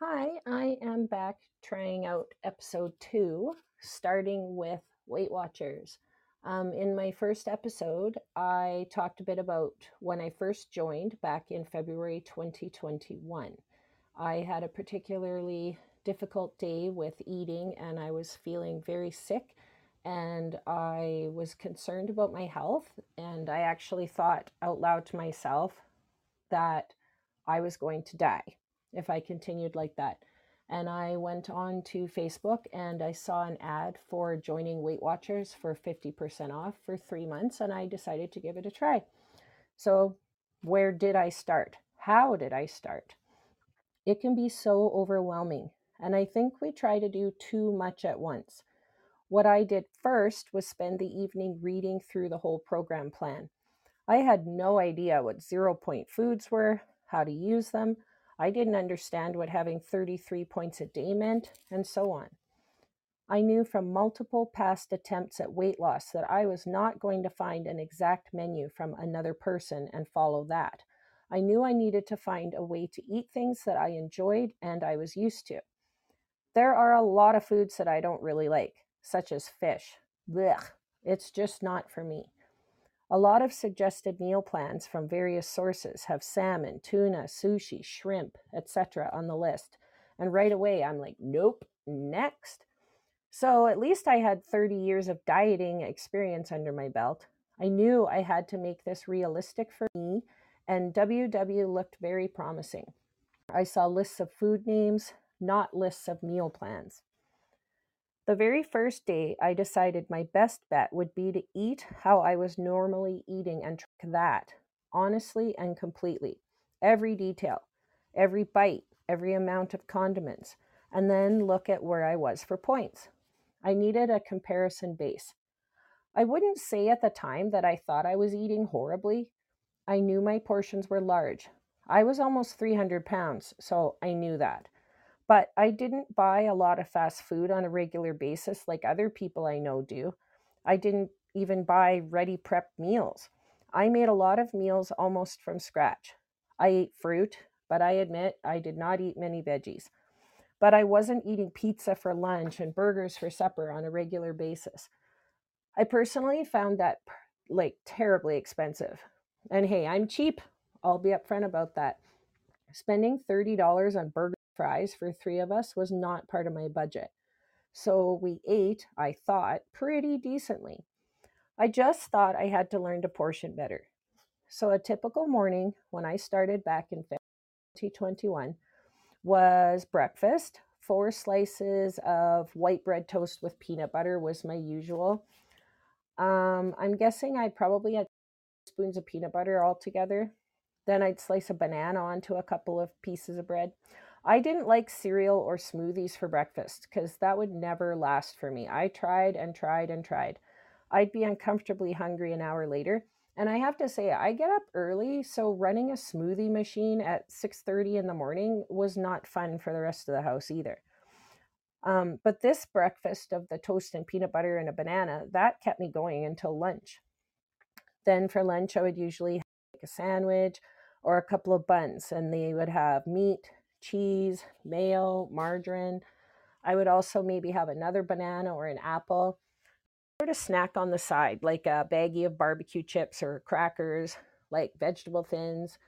Hi, I am back trying out episode two, starting with Weight Watchers. Um, in my first episode, I talked a bit about when I first joined back in February 2021. I had a particularly difficult day with eating and I was feeling very sick and I was concerned about my health. And I actually thought out loud to myself that I was going to die if I continued like that. And I went on to Facebook and I saw an ad for joining Weight Watchers for 50% off for three months, and I decided to give it a try. So, where did I start? How did I start? It can be so overwhelming, and I think we try to do too much at once. What I did first was spend the evening reading through the whole program plan. I had no idea what zero point foods were, how to use them, I didn't understand what having 33 points a day meant, and so on. I knew from multiple past attempts at weight loss that I was not going to find an exact menu from another person and follow that. I knew I needed to find a way to eat things that I enjoyed and I was used to. There are a lot of foods that I don't really like, such as fish. Blech, it's just not for me. A lot of suggested meal plans from various sources have salmon, tuna, sushi, shrimp, etc. on the list. And right away, I'm like, nope, next. So at least I had 30 years of dieting experience under my belt. I knew I had to make this realistic for me, and WW looked very promising. I saw lists of food names, not lists of meal plans. The very first day, I decided my best bet would be to eat how I was normally eating and track that, honestly and completely. Every detail, every bite, every amount of condiments, and then look at where I was for points. I needed a comparison base. I wouldn't say at the time that I thought I was eating horribly. I knew my portions were large. I was almost 300 pounds, so I knew that. But I didn't buy a lot of fast food on a regular basis like other people I know do. I didn't even buy ready prepped meals. I made a lot of meals almost from scratch. I ate fruit, but I admit I did not eat many veggies. But I wasn't eating pizza for lunch and burgers for supper on a regular basis. I personally found that like terribly expensive. And hey, I'm cheap. I'll be upfront about that. Spending $30 on burgers fries for three of us was not part of my budget. So we ate, I thought, pretty decently. I just thought I had to learn to portion better. So a typical morning when I started back in 2021 was breakfast. Four slices of white bread toast with peanut butter was my usual. Um, I'm guessing I probably had spoons of peanut butter altogether. Then I'd slice a banana onto a couple of pieces of bread. I didn't like cereal or smoothies for breakfast because that would never last for me. I tried and tried and tried. I'd be uncomfortably hungry an hour later. And I have to say, I get up early, so running a smoothie machine at 6:30 in the morning was not fun for the rest of the house either. Um, but this breakfast of the toast and peanut butter and a banana that kept me going until lunch. Then for lunch, I would usually have a sandwich or a couple of buns, and they would have meat, cheese, mayo, margarine. I would also maybe have another banana or an apple. Sort of snack on the side, like a baggie of barbecue chips or crackers, like vegetable thins.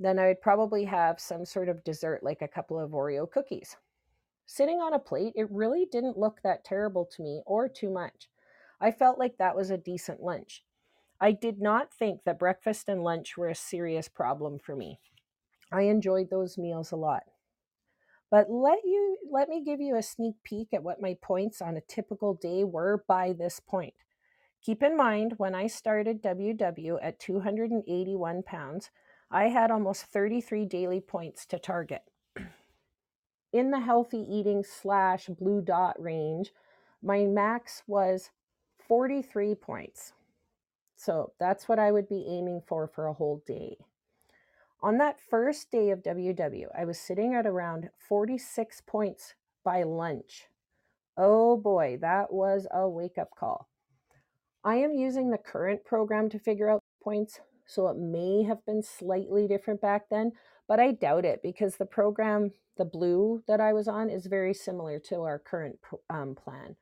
Then I would probably have some sort of dessert, like a couple of Oreo cookies. Sitting on a plate, it really didn't look that terrible to me or too much. I felt like that was a decent lunch. I did not think that breakfast and lunch were a serious problem for me. I enjoyed those meals a lot. But let you let me give you a sneak peek at what my points on a typical day were by this point. Keep in mind when I started WW at 281 pounds, I had almost 33 daily points to target. In the healthy eating slash blue dot range, my max was 43 points. So that's what I would be aiming for for a whole day. On that first day of WW, I was sitting at around 46 points by lunch. Oh boy, that was a wake up call. I am using the current program to figure out points, so it may have been slightly different back then, but I doubt it because the program, the blue that I was on, is very similar to our current um, plan.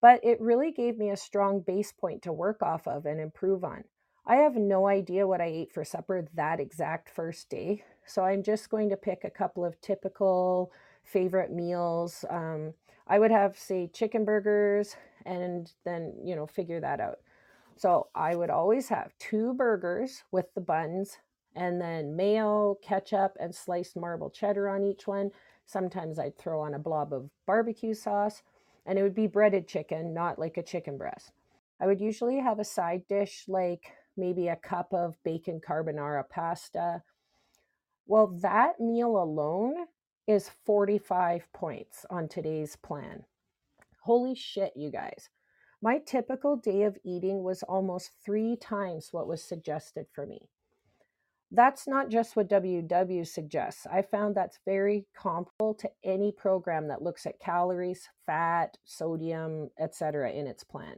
But it really gave me a strong base point to work off of and improve on. I have no idea what I ate for supper that exact first day, so I'm just going to pick a couple of typical favorite meals. Um, I would have, say, chicken burgers and then, you know, figure that out. So I would always have two burgers with the buns and then mayo, ketchup, and sliced marble cheddar on each one. Sometimes I'd throw on a blob of barbecue sauce, and it would be breaded chicken, not like a chicken breast. I would usually have a side dish like maybe a cup of bacon carbonara pasta. Well, that meal alone is 45 points on today's plan. Holy shit, you guys. My typical day of eating was almost three times what was suggested for me. That's not just what WW suggests. I found that's very comparable to any program that looks at calories, fat, sodium, etc. in its plan.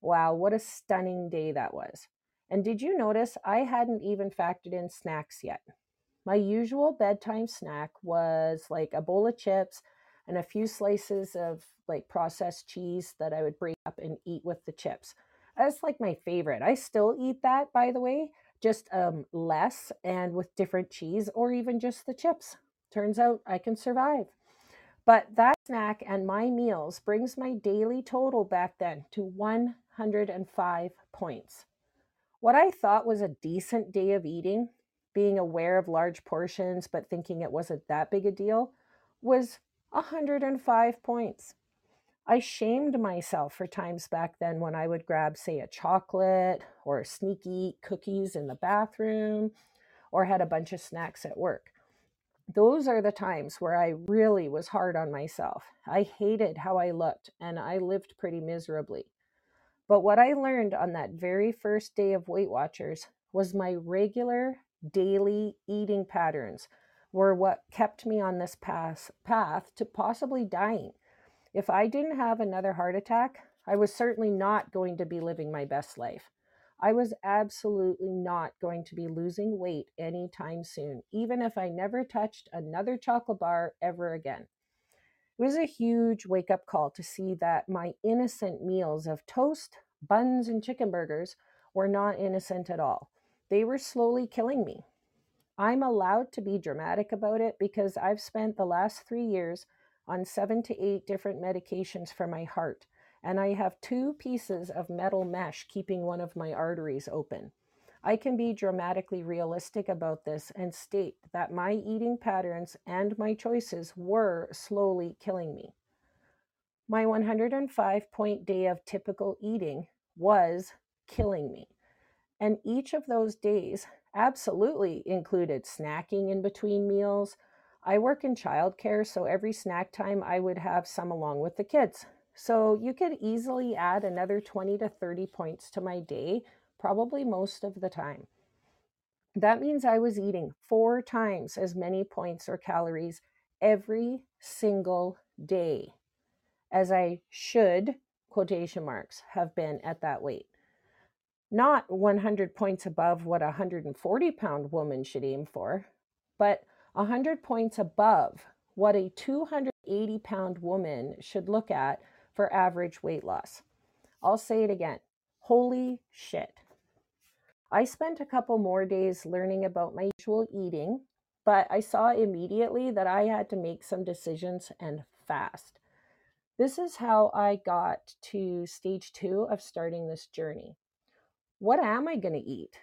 Wow, what a stunning day that was. And did you notice I hadn't even factored in snacks yet? My usual bedtime snack was like a bowl of chips and a few slices of like processed cheese that I would break up and eat with the chips. That's like my favorite. I still eat that, by the way, just um, less and with different cheese or even just the chips. Turns out I can survive. But that snack and my meals brings my daily total back then to 105 points. What I thought was a decent day of eating, being aware of large portions but thinking it wasn't that big a deal, was 105 points. I shamed myself for times back then when I would grab, say, a chocolate or sneaky cookies in the bathroom or had a bunch of snacks at work. Those are the times where I really was hard on myself. I hated how I looked and I lived pretty miserably. But what I learned on that very first day of Weight Watchers was my regular daily eating patterns were what kept me on this path, path to possibly dying. If I didn't have another heart attack, I was certainly not going to be living my best life. I was absolutely not going to be losing weight anytime soon, even if I never touched another chocolate bar ever again. It was a huge wake up call to see that my innocent meals of toast, buns, and chicken burgers were not innocent at all. They were slowly killing me. I'm allowed to be dramatic about it because I've spent the last three years on seven to eight different medications for my heart, and I have two pieces of metal mesh keeping one of my arteries open. I can be dramatically realistic about this and state that my eating patterns and my choices were slowly killing me. My 105 point day of typical eating was killing me. And each of those days absolutely included snacking in between meals, I work in childcare, so every snack time I would have some along with the kids. So you could easily add another 20 to 30 points to my day, probably most of the time. That means I was eating four times as many points or calories every single day as I should, quotation marks, have been at that weight. Not 100 points above what a 140 pound woman should aim for, but 100 points above what a 280 pound woman should look at for average weight loss. I'll say it again. Holy shit. I spent a couple more days learning about my usual eating, but I saw immediately that I had to make some decisions and fast. This is how I got to stage two of starting this journey. What am I going to eat?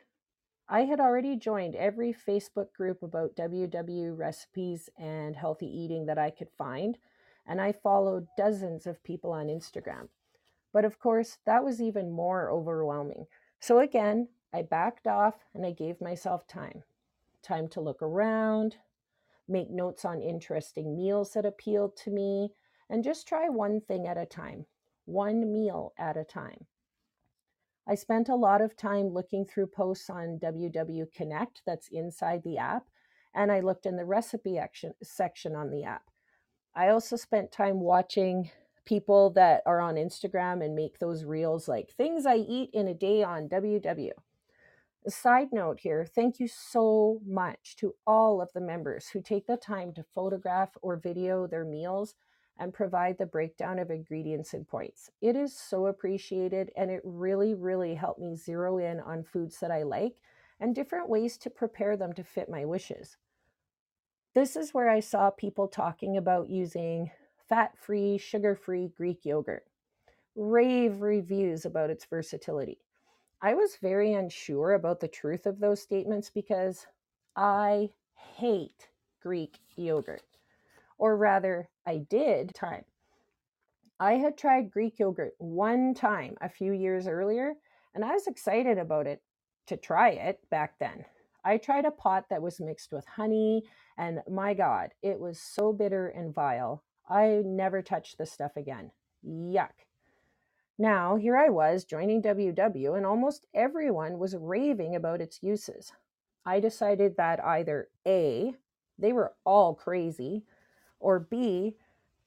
I had already joined every Facebook group about WW recipes and healthy eating that I could find, and I followed dozens of people on Instagram. But of course, that was even more overwhelming. So again, I backed off and I gave myself time time to look around, make notes on interesting meals that appealed to me, and just try one thing at a time, one meal at a time. I spent a lot of time looking through posts on WW Connect that's inside the app, and I looked in the recipe action, section on the app. I also spent time watching people that are on Instagram and make those reels like things I eat in a day on WW. A side note here thank you so much to all of the members who take the time to photograph or video their meals and provide the breakdown of ingredients and points. It is so appreciated and it really, really helped me zero in on foods that I like and different ways to prepare them to fit my wishes. This is where I saw people talking about using fat free, sugar free Greek yogurt. Rave reviews about its versatility. I was very unsure about the truth of those statements because I hate Greek yogurt or rather, I did time. I had tried Greek yogurt one time a few years earlier, and I was excited about it to try it back then. I tried a pot that was mixed with honey, and my God, it was so bitter and vile. I never touched the stuff again. Yuck. Now, here I was joining WW, and almost everyone was raving about its uses. I decided that either A, they were all crazy, or B,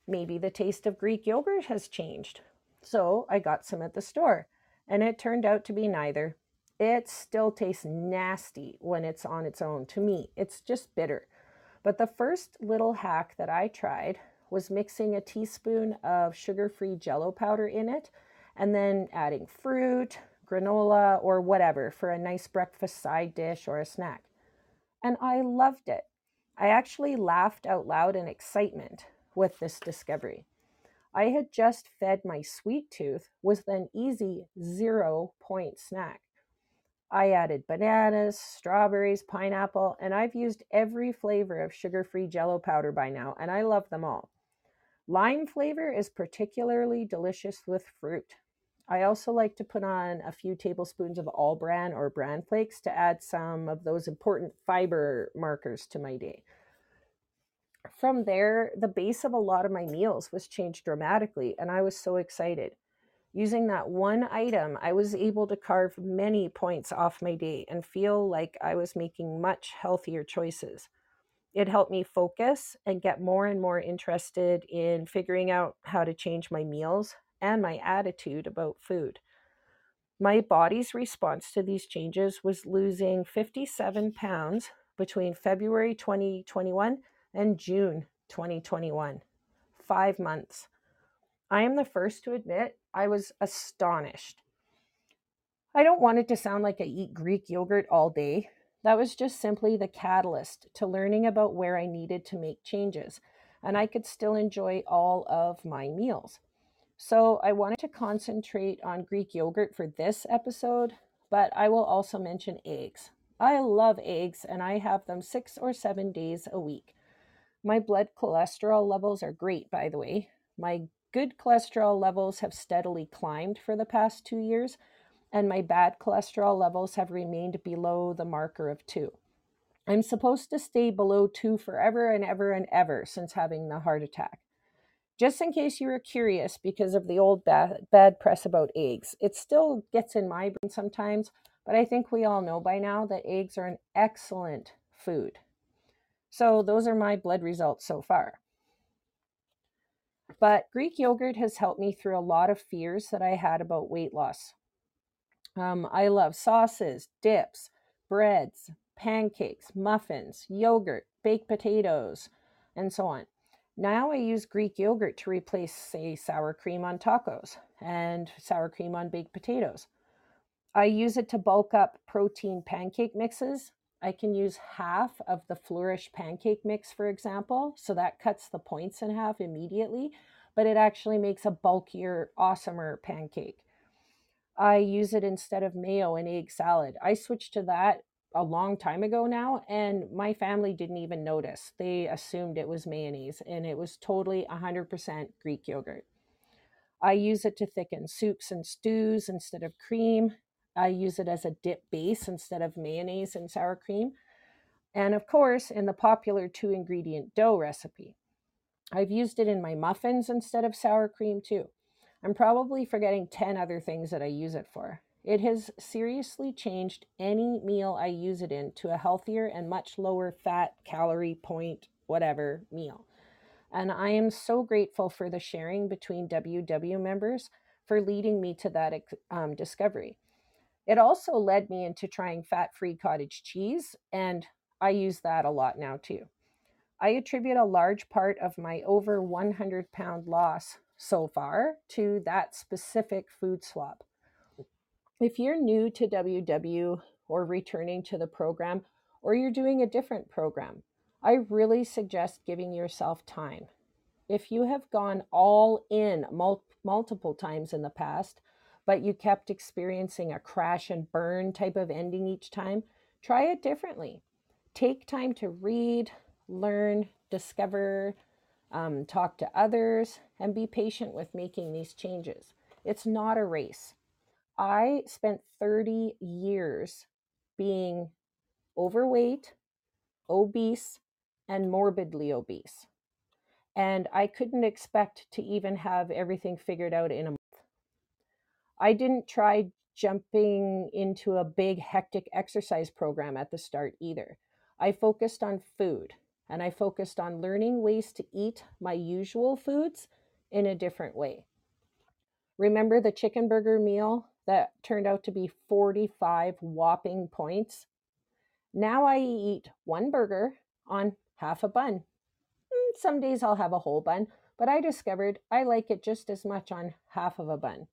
maybe the taste of Greek yogurt has changed. So I got some at the store, and it turned out to be neither. It still tastes nasty when it's on its own to me. It's just bitter. But the first little hack that I tried was mixing a teaspoon of sugar free jello powder in it and then adding fruit, granola, or whatever for a nice breakfast side dish or a snack. And I loved it. I actually laughed out loud in excitement with this discovery. I had just fed my sweet tooth with an easy zero point snack. I added bananas, strawberries, pineapple, and I've used every flavor of sugar free jello powder by now, and I love them all. Lime flavor is particularly delicious with fruit. I also like to put on a few tablespoons of all bran or bran flakes to add some of those important fiber markers to my day. From there, the base of a lot of my meals was changed dramatically, and I was so excited. Using that one item, I was able to carve many points off my day and feel like I was making much healthier choices. It helped me focus and get more and more interested in figuring out how to change my meals and my attitude about food. My body's response to these changes was losing 57 pounds between February 2021 and June 2021. Five months. I am the first to admit I was astonished. I don't want it to sound like I eat Greek yogurt all day. That was just simply the catalyst to learning about where I needed to make changes, and I could still enjoy all of my meals. So I wanted to concentrate on Greek yogurt for this episode, but I will also mention eggs. I love eggs and I have them six or seven days a week. My blood cholesterol levels are great, by the way. My good cholesterol levels have steadily climbed for the past two years, and my bad cholesterol levels have remained below the marker of two. I'm supposed to stay below two forever and ever and ever since having the heart attack. Just in case you were curious because of the old bad, bad press about eggs, it still gets in my brain sometimes, but I think we all know by now that eggs are an excellent food. So those are my blood results so far. But Greek yogurt has helped me through a lot of fears that I had about weight loss. Um, I love sauces, dips, breads, pancakes, muffins, yogurt, baked potatoes, and so on. Now I use Greek yogurt to replace, say, sour cream on tacos and sour cream on baked potatoes. I use it to bulk up protein pancake mixes. I can use half of the Flourish pancake mix, for example, so that cuts the points in half immediately, but it actually makes a bulkier, awesomer pancake. I use it instead of mayo and egg salad. I switched to that a long time ago now and my family didn't even notice. They assumed it was mayonnaise and it was totally 100% greek yogurt. I use it to thicken soups and stews instead of cream. I use it as a dip base instead of mayonnaise and sour cream. And of course in the popular two ingredient dough recipe. I've used it in my muffins instead of sour cream too. I'm probably forgetting 10 other things that i use it for it has seriously changed any meal I use it in to a healthier and much lower fat, calorie point, whatever meal. And I am so grateful for the sharing between WW members for leading me to that um, discovery. It also led me into trying fat free cottage cheese, and I use that a lot now too. I attribute a large part of my over 100 pound loss so far to that specific food swap. If you're new to WW or returning to the program, or you're doing a different program, I really suggest giving yourself time. If you have gone all in mul- multiple times in the past, but you kept experiencing a crash and burn type of ending each time, try it differently. Take time to read, learn, discover, um, talk to others, and be patient with making these changes. It's not a race. I spent 30 years being overweight, obese, and morbidly obese. And I couldn't expect to even have everything figured out in a month. I didn't try jumping into a big, hectic exercise program at the start either. I focused on food and I focused on learning ways to eat my usual foods in a different way. Remember the chicken burger meal that turned out to be 45 whopping points? Now I eat one burger on half a bun. Mm, some days I'll have a whole bun, but I discovered I like it just as much on half of a bun.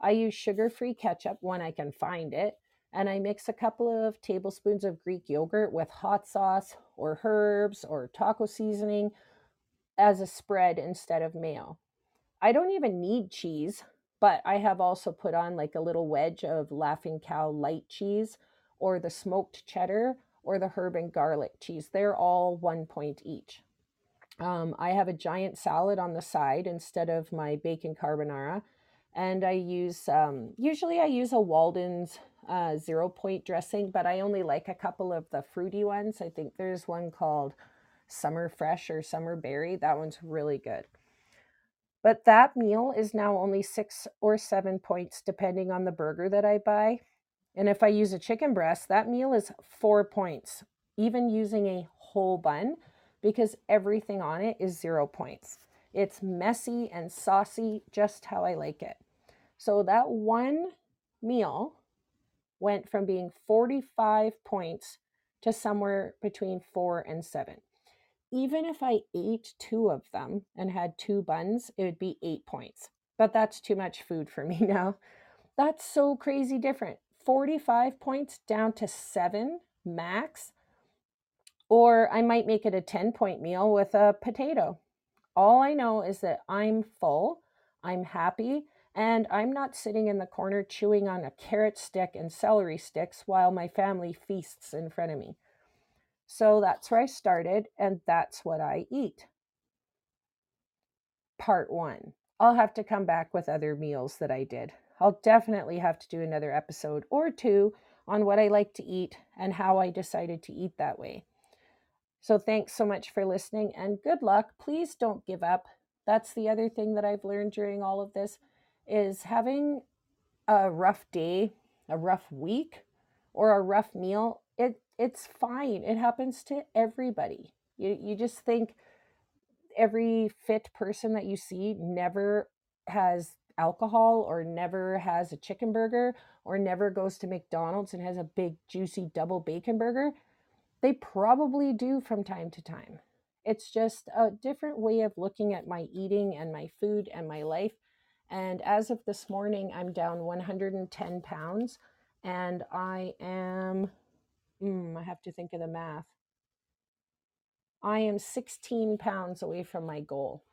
I use sugar free ketchup when I can find it, and I mix a couple of tablespoons of Greek yogurt with hot sauce or herbs or taco seasoning as a spread instead of mayo. I don't even need cheese, but I have also put on like a little wedge of Laughing Cow light cheese or the smoked cheddar or the herb and garlic cheese. They're all one point each. Um, I have a giant salad on the side instead of my bacon carbonara. And I use, um, usually I use a Walden's uh, zero point dressing, but I only like a couple of the fruity ones. I think there's one called Summer Fresh or Summer Berry. That one's really good. But that meal is now only six or seven points, depending on the burger that I buy. And if I use a chicken breast, that meal is four points, even using a whole bun, because everything on it is zero points. It's messy and saucy, just how I like it. So that one meal went from being 45 points to somewhere between four and seven. Even if I ate two of them and had two buns, it would be eight points. But that's too much food for me now. That's so crazy different. 45 points down to seven max. Or I might make it a 10 point meal with a potato. All I know is that I'm full, I'm happy, and I'm not sitting in the corner chewing on a carrot stick and celery sticks while my family feasts in front of me. So that's where I started, and that's what I eat. Part one. I'll have to come back with other meals that I did. I'll definitely have to do another episode or two on what I like to eat and how I decided to eat that way. So thanks so much for listening and good luck. Please don't give up. That's the other thing that I've learned during all of this is having a rough day, a rough week, or a rough meal. It it's fine. It happens to everybody. You you just think every fit person that you see never has alcohol or never has a chicken burger or never goes to McDonald's and has a big juicy double bacon burger, they probably do from time to time. It's just a different way of looking at my eating and my food and my life. And as of this morning, I'm down 110 pounds and I am, mm, I have to think of the math. I am 16 pounds away from my goal.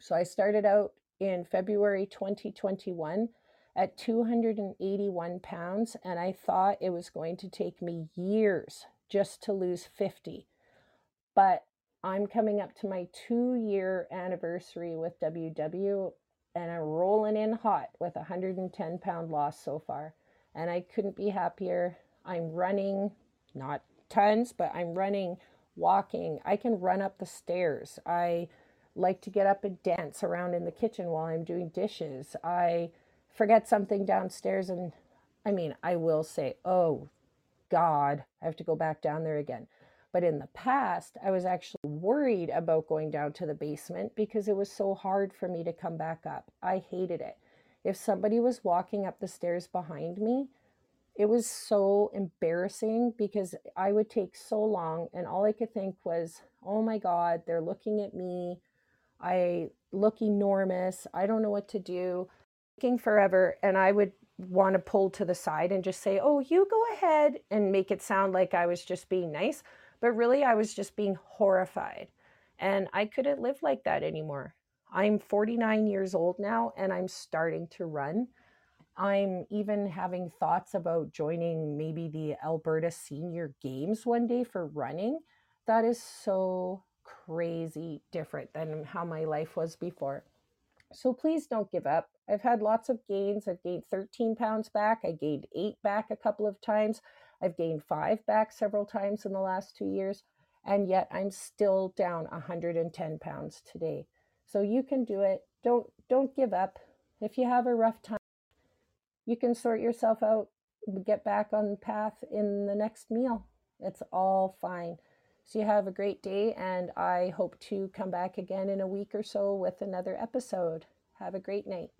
So I started out in February 2021 at 281 pounds, and I thought it was going to take me years just to lose 50. But I'm coming up to my two year anniversary with WW, and I'm rolling in hot with a 110 pound loss so far. And I couldn't be happier. I'm running, not tons, but I'm running, walking. I can run up the stairs. I like to get up and dance around in the kitchen while I'm doing dishes. I forget something downstairs and I mean, I will say, oh, God, I have to go back down there again. But in the past, I was actually worried about going down to the basement because it was so hard for me to come back up. I hated it. If somebody was walking up the stairs behind me, it was so embarrassing because I would take so long and all I could think was, "Oh my god, they're looking at me. I look enormous. I don't know what to do." Taking forever and I would want to pull to the side and just say, "Oh, you go ahead," and make it sound like I was just being nice, but really I was just being horrified. And I couldn't live like that anymore. I'm 49 years old now and I'm starting to run I'm even having thoughts about joining maybe the Alberta Senior Games one day for running. That is so crazy different than how my life was before. So please don't give up. I've had lots of gains. I've gained 13 pounds back. I gained eight back a couple of times. I've gained five back several times in the last two years. And yet I'm still down 110 pounds today. So you can do it. Don't don't give up. If you have a rough time, you can sort yourself out, get back on path in the next meal. It's all fine. So you have a great day, and I hope to come back again in a week or so with another episode. Have a great night.